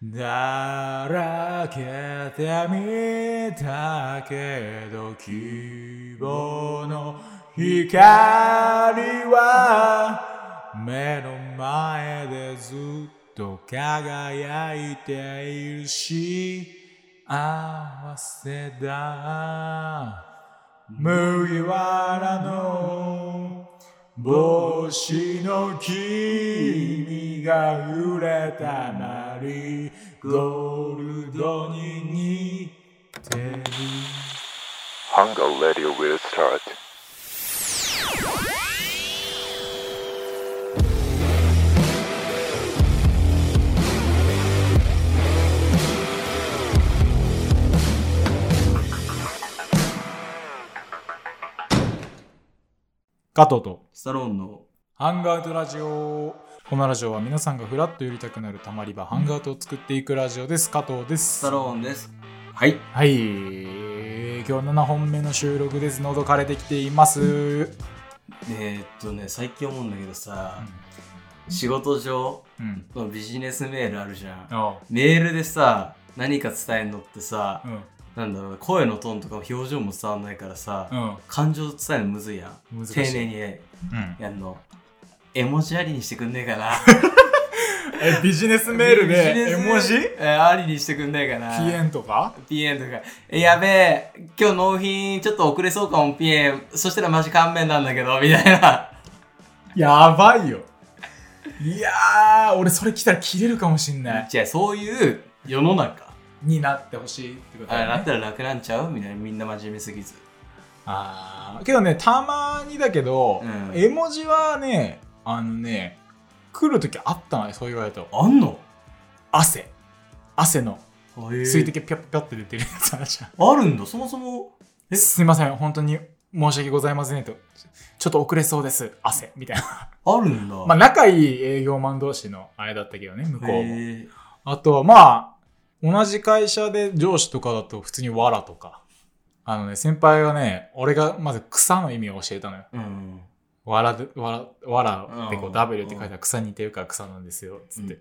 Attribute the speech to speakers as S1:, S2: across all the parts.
S1: だらけてみたけど希望の光は目の前でずっと輝いているし合わせだ麦わらの帽子の君が売れたな。マリーゴールドに似てる。
S2: Hunger Radio will start.
S1: 加藤と
S3: スタローンの
S1: ハンガーアウトラジオこのラジオは皆さんがフラッと寄りたくなるたまり場、ハンガーアウトを作っていくラジオです。加藤です
S3: スタローンです。はい。
S1: はい。今日7本目の収録です。喉枯れてきています。
S3: えーっとね、最近思うんだけどさ、仕事上
S1: うん。
S3: のビジネスメールあるじゃん。
S1: あ
S3: メールでさ、何か伝えるのってさ、
S1: うん。
S3: なんだろう、声のトーンとか表情も伝わんないからさ、
S1: うん。
S3: 感情伝えるのむずいやん。
S1: 難しい。
S3: 丁寧に
S1: うん。
S3: やんの。絵文字ありにしてくんねえかな。
S1: えビジネスメールで絵文字？
S3: えありにしてくんねえかな。
S1: ピエンとか？
S3: ピエンとか、え、やべえ、今日納品ちょっと遅れそうかも、ピエン。そしたらマジ勘弁なんだけど、みたいな。
S1: やばいよいやー俺それ来たら切れるかもしんない
S3: じゃあそういう世の中。
S1: になってほしいってことだよね
S3: あなったら楽なんちゃう？みたいなみんな真面目すぎず。
S1: あーけどねたまにだけど、
S3: うん
S1: 絵文字はねあのね来るときあったのよそう言われると
S3: あんの？
S1: 汗。汗の。水
S3: 水
S1: 滴ピャッピって出てるやつあるじゃん。
S3: あるんだ、そもそも。え？
S1: すいません本当に申し訳ございませんと。ちょっと遅れそうです。汗。みたいな。
S3: あるんだ。
S1: まあ仲いい営業マン同士のあれだったけどね向こうも。あとはまあ同じ会社で上司とかだと普通にわらとか。あのね先輩がね俺がまず草の意味を教えたのよ。
S3: うん。
S1: わらで、わら、わらってこう、
S3: うん
S1: W って書いたら草に似てるから草なんですよ、つって。
S3: うん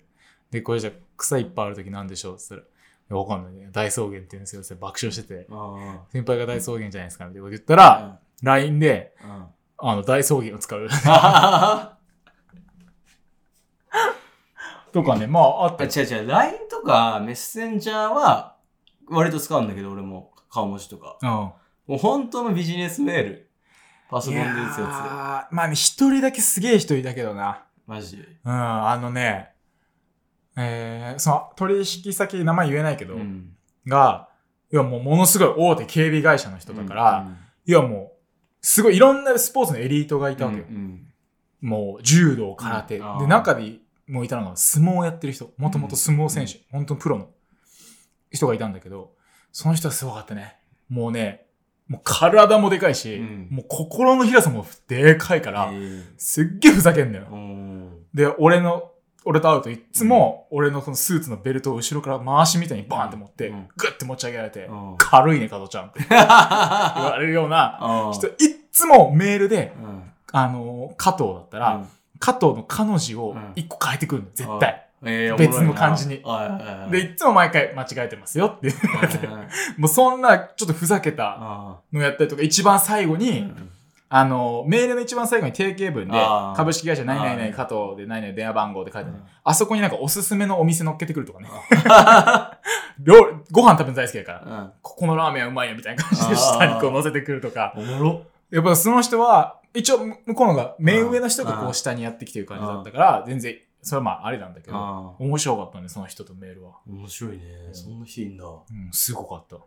S1: で、これじゃ草いっぱいあるときなんでしょうつったら、わかんないね。大草原って言うんですよ、つって爆笑してて。
S3: あ
S1: 先輩が大草原じゃないですか、みたいなこと言ったら、
S3: あ。
S1: LINE で、
S3: うん。
S1: あの、大草原を使う。
S3: あ
S1: とかね、まあ、あったり。
S3: 違う違う、LINE とかメッセンジャーは割と使うんだけど、俺も顔文字とか。
S1: うん。
S3: もう本当のビジネスメール。パソコンで打つやつ
S1: まあね、一人だけすげえ人いたけどな。
S3: マジで。
S1: うん、あのね、えー、その、取引先、名前言えないけど、
S3: うん。
S1: が、いやもうものすごい大手警備会社の人だから、
S3: うん
S1: いやもう、すごいいろんなスポーツのエリートがいたわけよ。
S3: うん
S1: もう柔道、空手。
S3: うん
S1: で、中でもういたのが相撲をやってる人。もともと相撲選手。本当のプロの人がいたんだけど、その人はすごかったね。もうね、もう体もでかいし、
S3: うん。
S1: もう心の広さもでかいから、
S3: えー
S1: すっげえふざけんだよ。
S3: うん。
S1: で、俺の、俺と会うといっつも、俺のそのスーツのベルトを後ろから回しみたいにバーンって持って、
S3: うん。
S1: グッて持ち上げられて、
S3: うん。
S1: 軽いね、加藤ちゃんって。言われるような
S3: あ
S1: 人、いっつもメールで、
S3: うん。
S1: あのー加藤だったら、
S3: うん。
S1: 加藤の彼女を
S3: うん。
S1: 一個変えてくるの、絶対。
S3: えー
S1: 別の漢字に。で、いっつも毎回間違えてますよって。もうそんな、ちょっとふざけた
S3: あ
S1: のやったりとか、一番最後
S3: ー
S1: に、
S3: うん。
S1: あのーメールの一番最後に定型文で株式会社何々々
S3: あー
S1: 加藤で何々電話番号で書いてある。
S3: うん。
S1: あそこになんかおすすめのお店乗っけてくるとかね。料 ご飯食べるの大好きだから、
S3: うん。
S1: ここのラーメンはうまいよみたいな感じで下にこう乗せてくるとか。
S3: おもろ。
S1: やっぱその人は、一応向こうのが目上の人がこう下にやってきてる感じだったから、全然、それはまあありなんだけど、面白かったね、その人とメールは。
S3: 面白いねそんな人いんだ
S1: うん、すごかった。や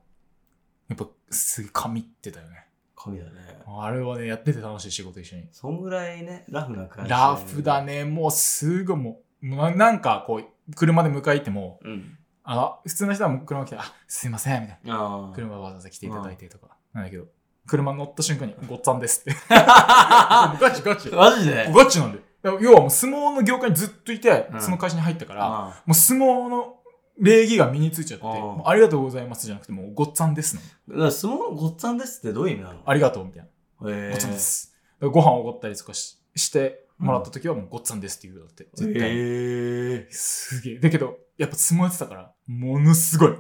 S1: っぱ、すげえ神ってたよね。
S3: 神だね
S1: あれはね、やってて楽しい仕事一緒に。
S3: そんぐらいねラフな感じ
S1: ラフだね、もうすごいもう、なんかこう、車で迎え行っても、
S3: うん
S1: あ普通の人はもう車来て、あ、すいません、みたいな。車わざわざ来ていただいてとか。なんだけど、車乗った瞬間に、ごっつぁんですって。ガチガチ。
S3: マジで？
S1: ガチなんで。要はもう相撲の業界にずっといて、
S3: うん
S1: その会社に入ったから、
S3: あ
S1: もう相撲の礼儀が身についちゃって、
S3: あ
S1: りがとうございますじゃなくて、もうごっつぁんですの。
S3: だから相撲のごっつぁんですってどういう意味なの？
S1: ありがとうみたいな。ごっつぁんです。ご飯おごったりとかしして、もらった時はもうごっつぁんですって言うよだって。絶対すげえ。だけど、やっぱ相撲やってたから、ものすごい。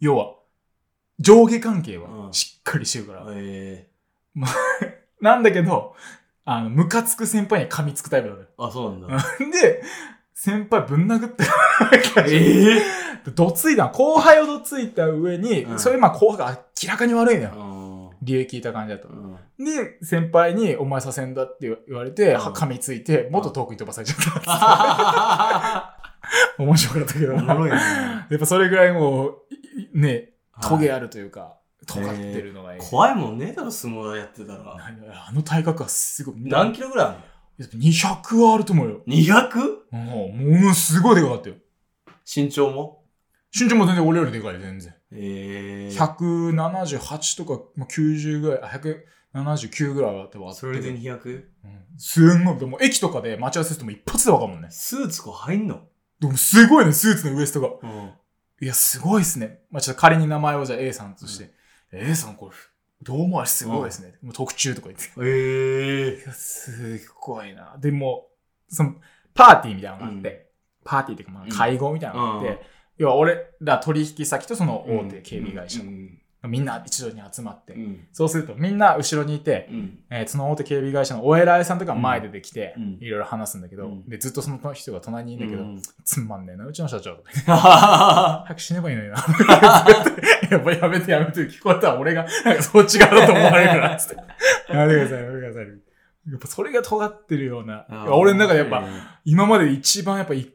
S1: 要は、上下関係は
S3: うん
S1: しっかりしてるから。
S3: え
S1: なんだけど、あの、ムカつく先輩には噛みつくタイプなのよ。
S3: あ、そうなんだ。
S1: で、先輩ぶん殴って
S3: ええ
S1: どついたの後輩をどついた上に、
S3: うん
S1: それまあ後輩が明らかに悪いのよ。
S3: うん
S1: 理由聞いた感じだと。
S3: うん
S1: で、先輩に、お前させんだって言われて、
S3: うん
S1: は噛みついて、もっと遠くに飛ばされちゃった。面白かったけど。やっぱそれぐらいもう、いね、トゲ
S3: はい
S1: あるというか、尖ってるのがいい。
S3: 怖いもんねだろ、相撲やってたら。
S1: あの体格はすごい。
S3: 何キロぐらいある
S1: やっぱ200はあると思うよ。
S3: の ?200?
S1: もう、ものすごいでかかったよ。
S3: 身長も？
S1: 身長も全然俺よりでかいよ、全然。
S3: ええ
S1: 178とか、まあ、90ぐらい、あ、179ぐらいは多分あって。
S3: それで 200?
S1: うんすんごい。でも駅とかで待ち合わせしても一発でわかるもんね。
S3: スーツこう入んの？
S1: でもすごいね、スーツのウエストが。
S3: うん。
S1: いや、すごいっすね。まあ、ちょっと仮に名前をじゃあ A さんとして。A さんこれ、どうもあれすごいですね。もう特注とか言って。
S3: ええ
S1: いや、すごいな。でも、その、パーティーみたいなのがあって、
S3: うん。
S1: パーティーっていうか、まあ
S3: うん。
S1: 会合みたいなのがあって、
S3: うん。
S1: 要は俺ら取引先とその大手警備会社、
S3: うん。
S1: みんな一度に集まって、
S3: うん。
S1: そうするとみんな後ろにいて、
S3: うん。
S1: えーその大手警備会社のお偉いさんとか前でできて、
S3: うん
S1: いろいろ話すんだけど、
S3: うん
S1: で、ずっとその人が隣にいるんだけど、
S3: うん
S1: つんまんねえな、うちの社長とか 早く死ねばいいのにな。やっぱやめてやめて、聞こえたら俺が、なんかそっち側だと思われるから、つって。やめてください、やめてください。やっぱそれが尖ってるような。俺の中でやっぱ、今まで一番やっぱい、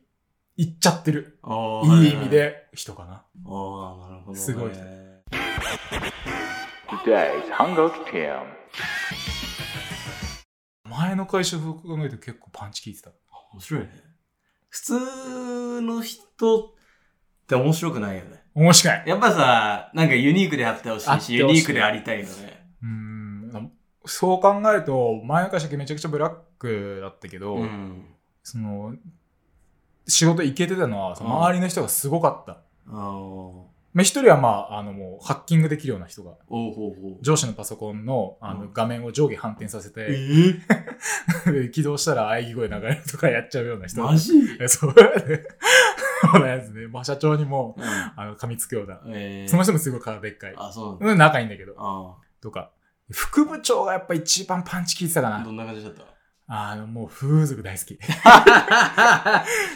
S1: いっちゃってる。
S3: あ
S1: いい意味。で人かな。
S3: ああ、なるほどね。
S1: すごい.前の会社を考えると結構パンチ効いてた。
S3: 面白いね。普通の人って面白くないよね。
S1: 面白い。
S3: やっぱさ、なんかユニークであってほしいし、ユニークでありたいよね。
S1: うーん。そう考えると、前の会社めちゃくちゃブラックだったけど、
S3: うん。
S1: その、仕事行けてたのは、周りの人がすごかった。
S3: ああ。お
S1: まあ一人はまあ、あのもうハッキングできるような人が。上司のパソコンのあの
S3: うん
S1: 画面を上下反転させ
S3: え
S1: て、起動したら喘ぎ声流れるとかやっちゃうような人。
S3: マジ？
S1: えそう。そうなやつね。まあ社長にも、
S3: うん。
S1: あの、噛みつくような。
S3: えー、
S1: その人もすごい体でっかい。
S3: あ、そう
S1: 仲いいんだけど。
S3: あ
S1: とか。副部長がやっぱ一番パンチ効いてたか
S3: あ。
S1: な
S3: ど。んな感じだった？
S1: あの、もう風俗大好き。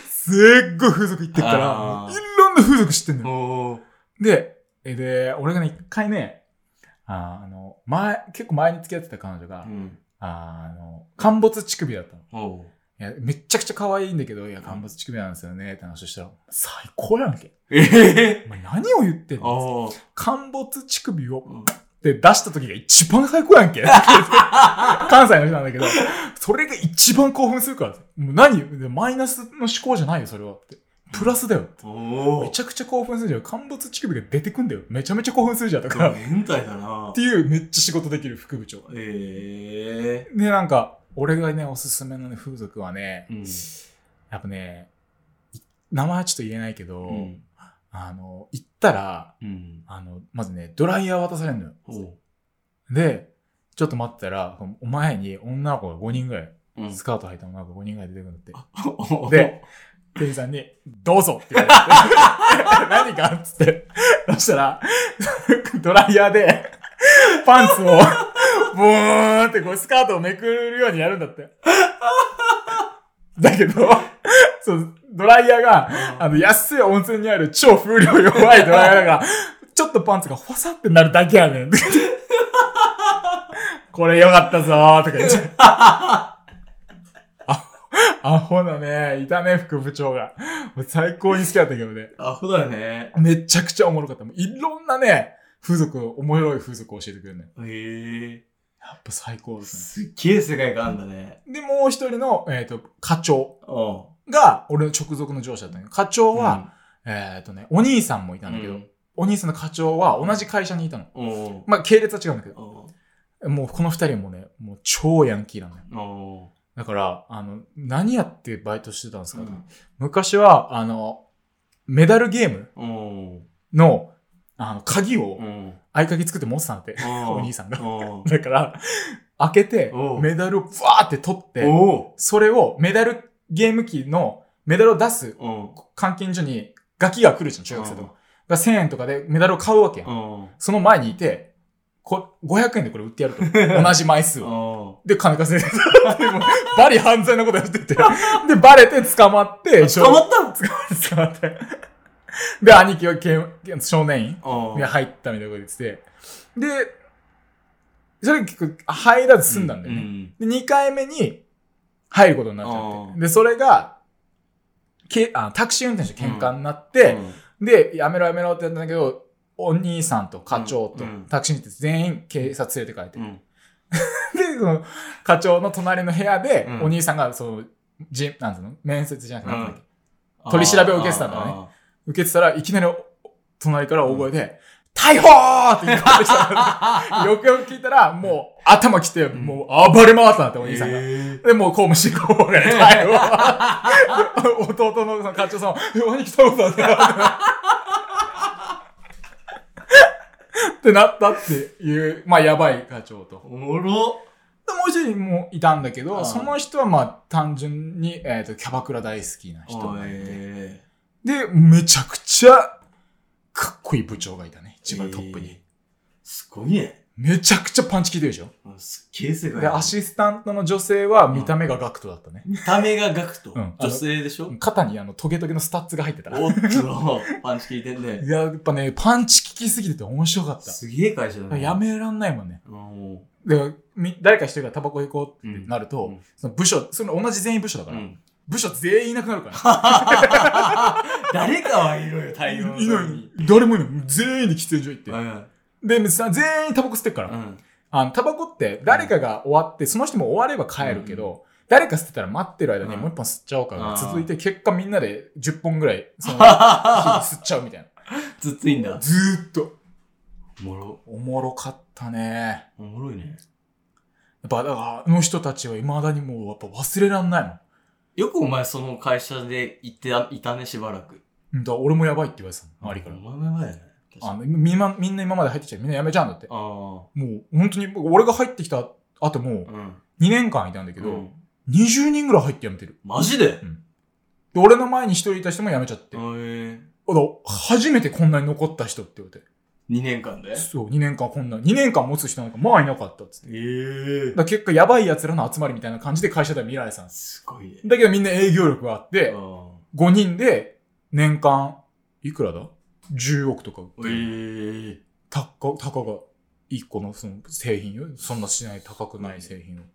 S1: すっごい風俗行ってるから、いろんな風俗知ってんのよ。で、えで、俺がね、一回ね、ああの、前、結構前に付き合ってた彼女が、
S3: うん。
S1: あの、陥没乳首だったの。いや、めっちゃくちゃ可愛いんだけど、いや、陥没乳首なんですよね、って話をしたら、最高やんけ。
S3: ええ
S1: お前何を言ってん
S3: ー、
S1: の陥没乳首を
S3: うん
S1: って出した時が一番最高やんけ。関西の人なんだけど、それが一番興奮するから。もう何マイナスの思考じゃないよ、それはって。プラスだよめちゃくちゃ興奮するじゃん。陥没乳首が出てくんだよ。めちゃめちゃ興奮するじゃん。だか
S3: 変態だな
S1: て。いうめっちゃ仕事できる副部長。
S3: ええ
S1: で、なんか、俺がね、おすすめのね、風俗はね、
S3: ー。うん。
S1: やっぱね、い名前はちょっと言えないけど、
S3: うん。
S1: あの、行ったら、
S3: うん。
S1: あの、まずね、ドライヤー渡されるのよ。で、ちょっと待ってたら、お前に女の子が5人ぐらい、
S3: うん。
S1: スカート履いた女の子が5人ぐらい出てくるんだって。
S3: お
S1: で、店員さんに、どうぞって言われて、何かっつって、そしたら、ドライヤーで、パンツを、ブーンってこうスカートをめくるようにやるんだって。だけど、そう、ドライヤーが、あの、安い温泉にある超風量弱いドライヤーだから、ちょっとパンツがファサってなるだけやねん。これよかったぞーとか言って。あアホなね、いたね、副部長が。もう最高に好きだったけどね。
S3: アホだよね。
S1: めちゃくちゃおもろかった。もういろんなね、風俗、面白い風俗を教えてくれるね。
S3: へえ
S1: やっぱ最高
S3: ー。
S1: ですね。
S3: すっげえ世界があんだね。
S1: で、もう一人の、えっ、と、課長
S3: おう
S1: が、俺の直属の上司だったんだけど、課長は、えっ、とね、お兄さんもいたんだけど、
S3: うん
S1: お兄さんの課長は同じ会社にいたの。
S3: おう
S1: まあ、系列は違うんだけど、
S3: お
S1: もうこの二人もね、もう超ヤンキーなのよ。だから、あの、何やってバイトしてたんですか、
S3: うん。
S1: 昔は、あの、メダルゲームの、あの、鍵を合鍵作って持ってたんだって。
S3: お
S1: 兄さんが。だから、開けてメダルをふわーって取って、
S3: お
S1: それをメダルゲーム機のメダルを出す
S3: お
S1: 監禁所にガキが来るじゃん、中学生とか。だから1000円とかでメダルを買うわけやん。その前にいて、こ500円でこれ売ってやると。同じ枚数を。
S3: お
S1: で、金稼いでた。で もバリ犯罪のことやってて。で、バレて捕まって、
S3: 捕まったの
S1: 捕まって、捕まって。で、兄貴は刑少年院
S3: お
S1: に入ったみたいなこと言ってて。で、それ結構入らず済んだんだよね。
S3: ね。
S1: で、2回目に入ることになっちゃって。で、それが、けあタクシー運転手と喧嘩になって、で、やめろやめろってやったんだけど、お兄さんと課長とタクシーに行って全員警察連れて帰って。
S3: うん。
S1: で、その、課長の隣の部屋で、
S3: うん
S1: お兄さんが、その、じ、なんつうの？面接じゃなくて、
S3: うん
S1: 取り調べを受けてたんだよね
S3: ね。
S1: 受けてたらいきなりお隣から大声で、逮捕ーって言ってきたの よくよく聞いたら、もう頭きて、
S3: ん
S1: もう暴れ回ったんだって、お兄さんが。
S3: え
S1: で、もう公務執行妨害で逮捕。弟のその課長さんは、え、兄貴逮捕だって。ってなったっていう、まあ、やばい課長と。
S3: おもろ。
S1: でもう一人もいたんだけど、その人はまあ単純に、えっ、と、キャバクラ大好きな人がいて。
S3: え
S1: で、めちゃくちゃかっこいい部長がいたね。一番トップに。
S3: えーすごいね。
S1: めちゃくちゃパンチ効いてるでしょ？
S3: うんすっげえ世界
S1: で、アシスタントの女性は見た目がガクトだったね。
S3: 見た目がガクト。
S1: うん
S3: 女性でしょ？
S1: 肩にあのトゲトゲのスタッズが入ってた。
S3: おっと、パンチ効いてんね
S1: い。や、やっぱね、パンチ効きすぎてて面白かった。
S3: すげえ会社だね。
S1: やめらんないもんね。
S3: うん。
S1: で、み誰か一人がタバコ行こうってなると、
S3: うん
S1: その部署、その同じ全員部署だから、
S3: うん。
S1: 部署全員いなくなるから。
S3: 誰かはいるよ、対応の
S1: いない
S3: に。
S1: 誰もいない。全員で喫煙所行って。
S3: うん。
S1: で、さ全員タバコ吸ってっから。
S3: うん。
S1: あの、タバコって誰かが終わって、その人も終われば帰るけど、誰か吸ってたら待ってる間に
S3: うん
S1: もう一本吸っちゃおうかが
S3: うん
S1: 続いて、結果みんなで10本ぐらい、その、吸っちゃうみたいな。
S3: ずっといいんだ。
S1: ずーっと。
S3: おもろ。
S1: おもろかったね。
S3: おもろいね。
S1: やっぱ、だから、あの人たちは未だにもう、やっぱ忘れらんないもん。
S3: よくお前その会社で行っていたね、しばらく。
S1: うんだから俺もやばいって言われてたの、周りから
S3: お。前もやばいよね。
S1: あのみんな、みんな今まで入ってきたらみんなやめちゃうんだって。
S3: あ
S1: もう、本当に、僕俺が入ってきた後も
S3: あ。うん。
S1: 2年間いたんだけど、
S3: うん
S1: 20人ぐらい入って辞めてる。
S3: マジで？
S1: で、俺の前に一人いた人も辞めちゃって。初めてこんなに残った人って言われて。
S3: 2年間で？
S1: そう、2年間こんな、2年間持つ人なんかまあいなかったっつって。
S3: ええ
S1: だ結果やばい奴らの集まりみたいな感じで会社では見られてたんです。
S3: すごいね。
S1: だけどみんな営業力があって、
S3: う
S1: 5人で年間、いくらだ？?10 億とか売って
S3: ん。
S1: る。
S3: ええ
S1: たか、たかが1個のその製品よ。そんなしない高くない製品を。だか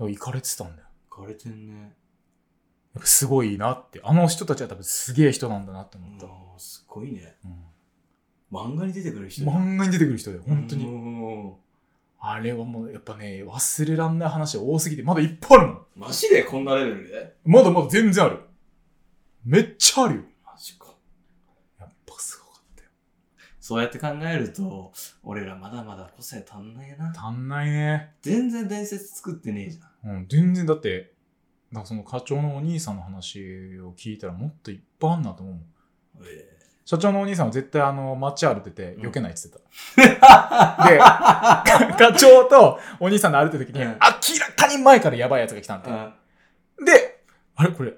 S1: ら行かれてたんだよ。
S3: 枯れてんね。
S1: やっぱすごいなって。あの人たちは多分すげえ人なんだなって思った。
S3: あーすごいね。
S1: うん
S3: 漫画に出てくる人
S1: 漫画に出てくる人で、本当に。
S3: に。
S1: あれはもうやっぱね、忘れらんない話が多すぎて、まだいっぱいあるもん。
S3: マジでこんなレベルで？
S1: まだまだ全然ある。めっちゃあるよ。
S3: マジか。
S1: やっぱすごかったよ。
S3: そうやって考えると、俺らまだまだ個性足んないな。
S1: 足んないね。
S3: 全然伝説作ってねえじゃん。
S1: うん、全然だって、なんかその課長のお兄さんの話を聞いたらもっといっぱいあんなと思う。
S3: え
S1: 社長のお兄さんは絶対あの街歩いてて避けないって言ってた。で、課長とお兄さんで歩いてる時に、
S3: うん
S1: 明らかに前からやばいやつが来たん
S3: え
S1: だ。で、あれこれ、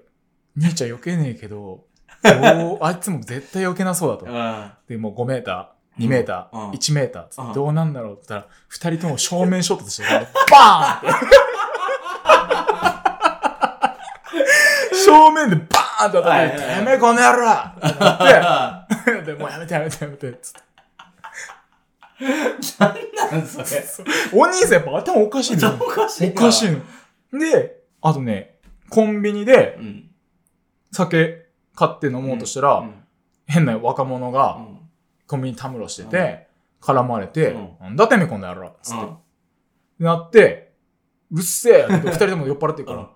S1: 兄ちゃん避けねえけど、あいつも絶対避けなそうだと。
S3: うん。
S1: で、もう5メーター、2メーター、
S3: うん
S1: 1メーター
S3: うん
S1: どうなんだろうって言ったら、2人とも正面衝突して、バーンって。正面でバーンって当たって、てめえこの野郎って で、もうやめてやめてやめて、つって。
S3: なんそれ？
S1: お兄さんやっぱ頭おかしいのよ。
S3: おかしいな。
S1: おかしいの。で、あとね、コンビニで
S3: うん。
S1: 酒買って飲もうとしたら、
S3: うん
S1: 変な若者
S3: う
S1: が
S3: ん
S1: コンビニたむろしてて、絡まれて、
S3: うん
S1: なんだてめえこんな野郎つって。
S3: うん
S1: なって、うっせえ二人とも酔っ払ってるから、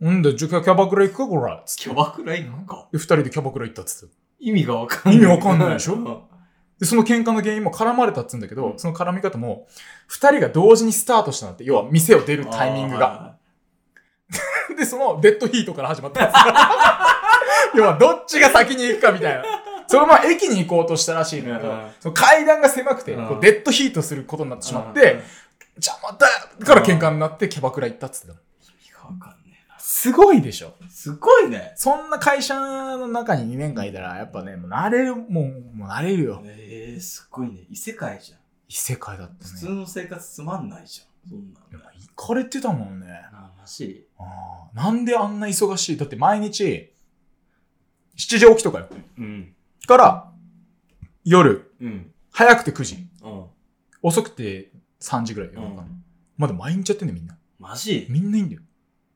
S1: うんだ、じゃあキャバクラ行くか、こらつって
S3: キャバクラ行くか？
S1: で、二人でキャバクラ行ったっつって。
S3: 意味がわかんない。
S1: 意味わかんないでしょ？
S3: うん
S1: で、その喧嘩の原因も絡まれたっつうんだけど、
S3: うん
S1: その絡み方も、二人が同時にスタートしたんだって、要は店を出るタイミングが。。で、そのデッドヒートから始まったんですよ 要は、どっちが先に行くかみたいな。そのまま駅に行こうとしたらしいんだけど、
S3: うん
S1: その階段が狭くて、
S3: うん
S1: こうデッドヒートすることになってしまっ
S3: うん
S1: て、、邪魔だよから喧嘩になってキャバクラ行ったっつってたの。
S3: 意味がわかんね
S1: すごいでしょ
S3: えな。すごいね。
S1: そんな会社の中に2年間いたら、やっぱね、もう慣れる、もう、もう慣れるよ。
S3: ええすごいね。異世界じゃん。
S1: 異世界だった
S3: 普通
S1: ね。
S3: の生活つまんないじゃん。そんなん
S1: やっ
S3: ね
S1: ぱ。行かれてたもんね。
S3: あ、マジ？
S1: あーなんであんな忙しい？だって毎日、7時起きとかよ。
S3: うん。
S1: から、夜、
S3: うん。
S1: 早くて9時。
S3: うん。
S1: 遅くて3時ぐらいよ。
S3: うん
S1: まだ毎日やってんだよ、みんな。
S3: マジ？
S1: みんないいんだよ。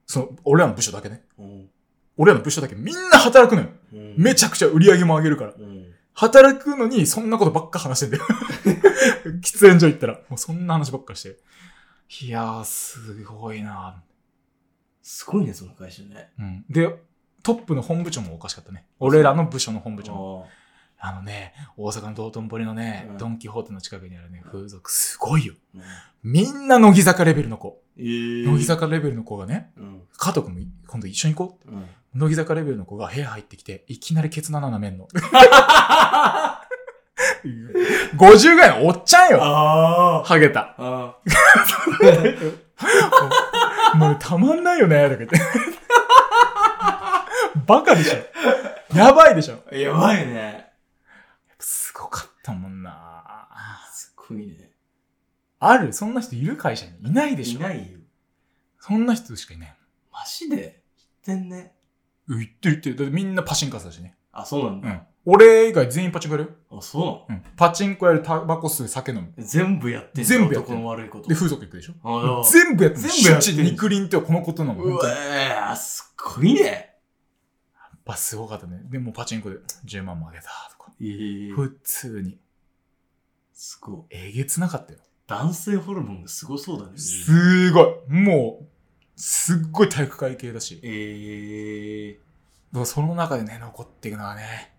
S1: その、俺らの部署だけね。
S3: うん。
S1: 俺らの部署だけみんな働くのよ。
S3: うん
S1: めちゃくちゃ売り上げも上げるから。
S3: うん。
S1: 働くのに、そんなことばっか話してんだよ。喫煙所行ったら、もうそんな話ばっかして。いやー、すごいな
S3: すごいね、その会社ね。
S1: うん。で、トップの本部長もおかしかったね。俺らの部署の本部長も。
S3: あ
S1: あのね、大阪の道頓堀のね、
S3: うん
S1: ドンキホーテの近くにあるね、風俗、すごいよ。
S3: あ。
S1: みんな乃木坂レベルの子。
S3: ええ
S1: 乃木坂レベルの子がね、
S3: うん。
S1: 加藤君もい今度一緒に行こう。
S3: うん。
S1: 乃木坂レベルの子が部屋入ってきて、いきなりケツの穴舐めんの。50ぐらいのおっちゃんよ。
S3: あ
S1: ハゲた。
S3: あ。
S1: もうたまんないよね、とか言って。バカでしょ。やばいでしょ。
S3: あ。やばいね。
S1: すごかったもんな。
S3: すごいね。
S1: ある？そんな人いる会社に？いないでしょ。
S3: いないよ。
S1: そんな人しかいない。
S3: マジで？言ってんね。
S1: うん言ってる言ってる。だってみんなパチンカスだしね。
S3: あ、そうなんだ。
S1: うん。俺以外全員パチンコやるよ。
S3: あ、そ
S1: うん。パチンコやる、タバコ吸う、酒飲む。
S3: う全部やってんだ
S1: 全部やってん
S3: 男の悪いこと。
S1: で、風俗行くでしょ全部やってんの
S3: 全部やってん
S1: 肉林ってこのことなの。
S3: うわ
S1: 本当にやっ
S3: ー、すっごいね。
S1: ぱすごかったね。でもパチンコで10万もあげたとか。
S3: ええ
S1: 普通に。
S3: すごい。
S1: えげつなかったよ。
S3: 男性ホルモンがすごそうだね。
S1: すごい。もう、すっごい体育会系だし。
S3: ええ
S1: だからその中でね、残っていくのはね。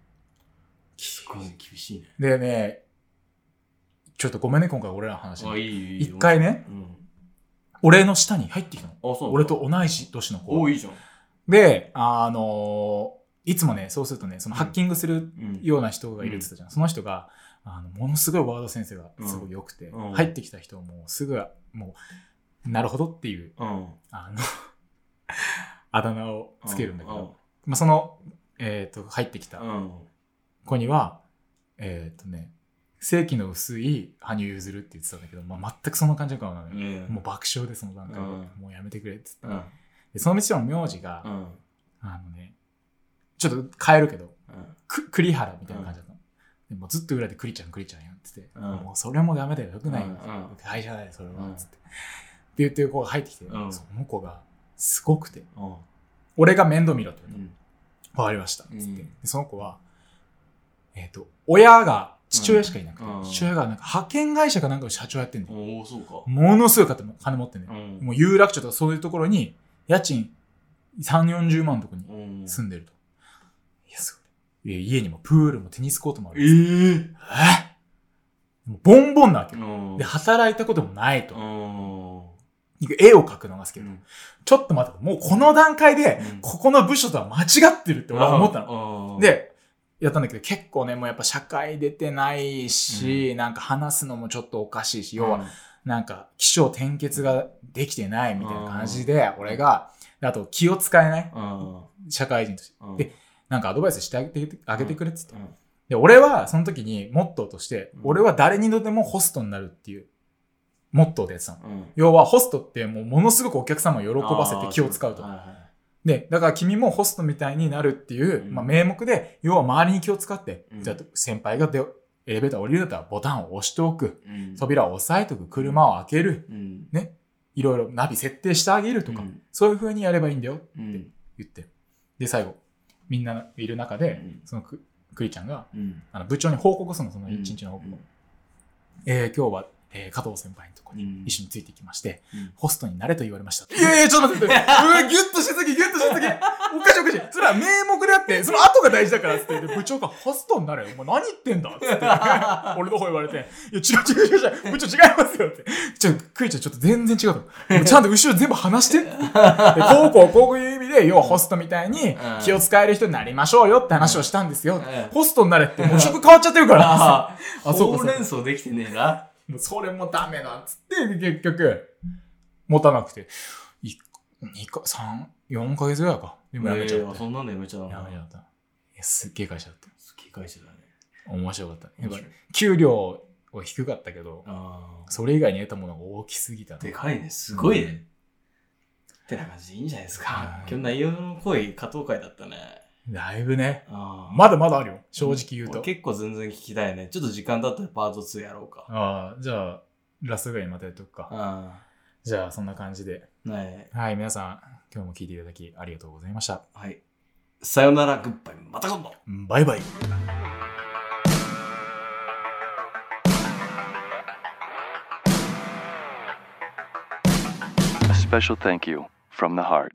S3: すごい厳しいね。
S1: でね、ちょっとごめんね、今回俺らの話。
S3: あ、いいいい。
S1: 一回ね、
S3: うん。
S1: 俺の下に入ってきたの。
S3: あ、そう
S1: 俺と同い年の子。
S3: おいいじゃん。
S1: で、あのーいつもね、そうするとね、そのハッキングする
S3: うん。
S1: ような人がいるって言ってたじゃん。その人が、あの、ものすごいワード先生がすごい良くて、
S3: うん
S1: 入ってきた人をもうすぐ、もう、なるほどっていう、
S3: うん。
S1: あの、あだ名をつけるんだけ
S3: うん
S1: ど、まあ、その、えっ、と、入ってきた
S3: うん。
S1: 子には、えっ、とね、正規の薄い羽生結弦って言ってたんだけど、まあ、全くそんな感じの顔なのよ。
S3: ね
S1: もう爆笑でその段階で、
S3: うん
S1: もうやめてくれって言って、
S3: うん。
S1: でその人の名字が、
S3: うん。
S1: あのね、ちょっと変えるけど、
S3: うん。
S1: く栗原みたいな感じだったの。でもずっと裏で栗ちゃん栗ちゃんやってて、
S3: うん
S1: もうそれもダメだよ、よくないよ。
S3: うん
S1: 会社だよ、それは。
S3: うん
S1: つって。って言ってる子が入ってきて、
S3: うん
S1: その子がすごくて、
S3: うん。
S1: 俺が面倒見ろって言わ。た。わかりました。つって。
S3: うん
S1: でその子は、えっ、と、親が、父親しかいなくて、
S3: うん
S1: 父親がなんか派遣会社かなんかの社長やってんだよ。
S3: おお、そうか。
S1: ものすごい金金持ってんだよ。
S3: うん。
S1: もう有楽町とかそういうところに、家賃3、40万のとこに
S3: うん。
S1: 住んでると。いや、すごい。家にもプールもテニスコートもあ
S3: え
S1: る。
S3: え。
S1: えもうボンボンなわけよ。
S3: うん。
S1: で、働いたこともないと
S3: う。ん。
S1: 絵を描くのが好きだと。
S3: うん
S1: ちょっと待って、もうこの段階で
S3: うん、
S1: ここの部署とは間違ってるって俺は思ったの。
S3: の
S1: で、やったんだけど、結構ね、もうやっぱ社会出てないし、なんか話すのもちょっとおかしいし、要は、なんか、気象転結ができてないみたいな感じで、俺が、であと気を使えない？
S3: うん。
S1: 社会人として。
S3: うん
S1: で、なんかアドバイスしてあげてあげてくれって言って。
S3: うん
S1: で、俺はその時にモットーとして、
S3: うん
S1: 俺は誰にでもホストになるっていうモットーでやってたの。
S3: うん。
S1: 要はホストってもうものすごくお客様を喜ばせて気を使うと。で、だから君もホストみたいになるっていう、
S3: うん
S1: まあ名目で、要は周りに気を使って、
S3: うん
S1: じゃあ先輩がでエレベーター降りるんだったらボタンを押しておく。
S3: うん。
S1: 扉を押さえとく。車を開ける。
S3: うん。
S1: いろいろナビ設定してあげるとか、
S3: うん
S1: そういう風にやればいいんだよって
S3: うん。
S1: 言って。で、最後、みんないる中で、
S3: うん
S1: そのくクリちゃんが、
S3: うん。
S1: あの部長に報告するの、その一日の報告を。
S3: うん
S1: えー今日は、えー加藤先輩のところに
S3: うん
S1: 一緒についてきまして、
S3: うん
S1: ホストになれと言われました。いやいや、ちょっと待って、うわギュッとしすぎ、ギュッとしすぎ。おかしいおかしい。それは名目であって、その後が大事だからっつって、で部長がホストになれよ。お前何言ってんだって、俺の方言われて、いや、違う違う違う違う、部長違いますよって。ちょ、クイちゃんちょっと全然違うと。ちゃんと後ろ全部話してって。でこうこうこういう意味で、要はホストみたいに気を使える人になりましょうよって話をしたんですよ。
S3: うん
S1: ホストになれって、もう職変わっちゃってるから。
S3: あ
S1: そうか
S3: ほうれん草できてねえな。
S1: もうそれもダメなんつって、結局、持たなくて、い2か、3、4ヶ月ぐらいか。でもやめちゃった。
S3: えーそんなんでやめちゃうの
S1: やめちゃった。いや、すっげえ会社だった。
S3: 好き会社だね。
S1: 面白かった。やっぱ給料は低かったけど、
S3: あ
S1: それ以外に得たものが大きすぎた
S3: ー。でかいね。すごいね。ってな感じでいいんじゃないですか
S1: は。い
S3: 今日内容の濃い加藤会だったね。
S1: だいぶね、まだまだあるよ。正直言うと。
S3: 結構全然聞きたいね。ちょっと時間経ったらパート2やろうか。
S1: ああ、じゃあ、ラストぐらいにまたやっとくか。
S3: あ
S1: じゃあ、そんな感じで。
S3: あ。はい。
S1: はい、皆さん、今日も聞いていただきありがとうございました。
S3: はい。さよなら、グッバイ。また今度。
S1: バイバイ。
S2: A special thank you from the heart.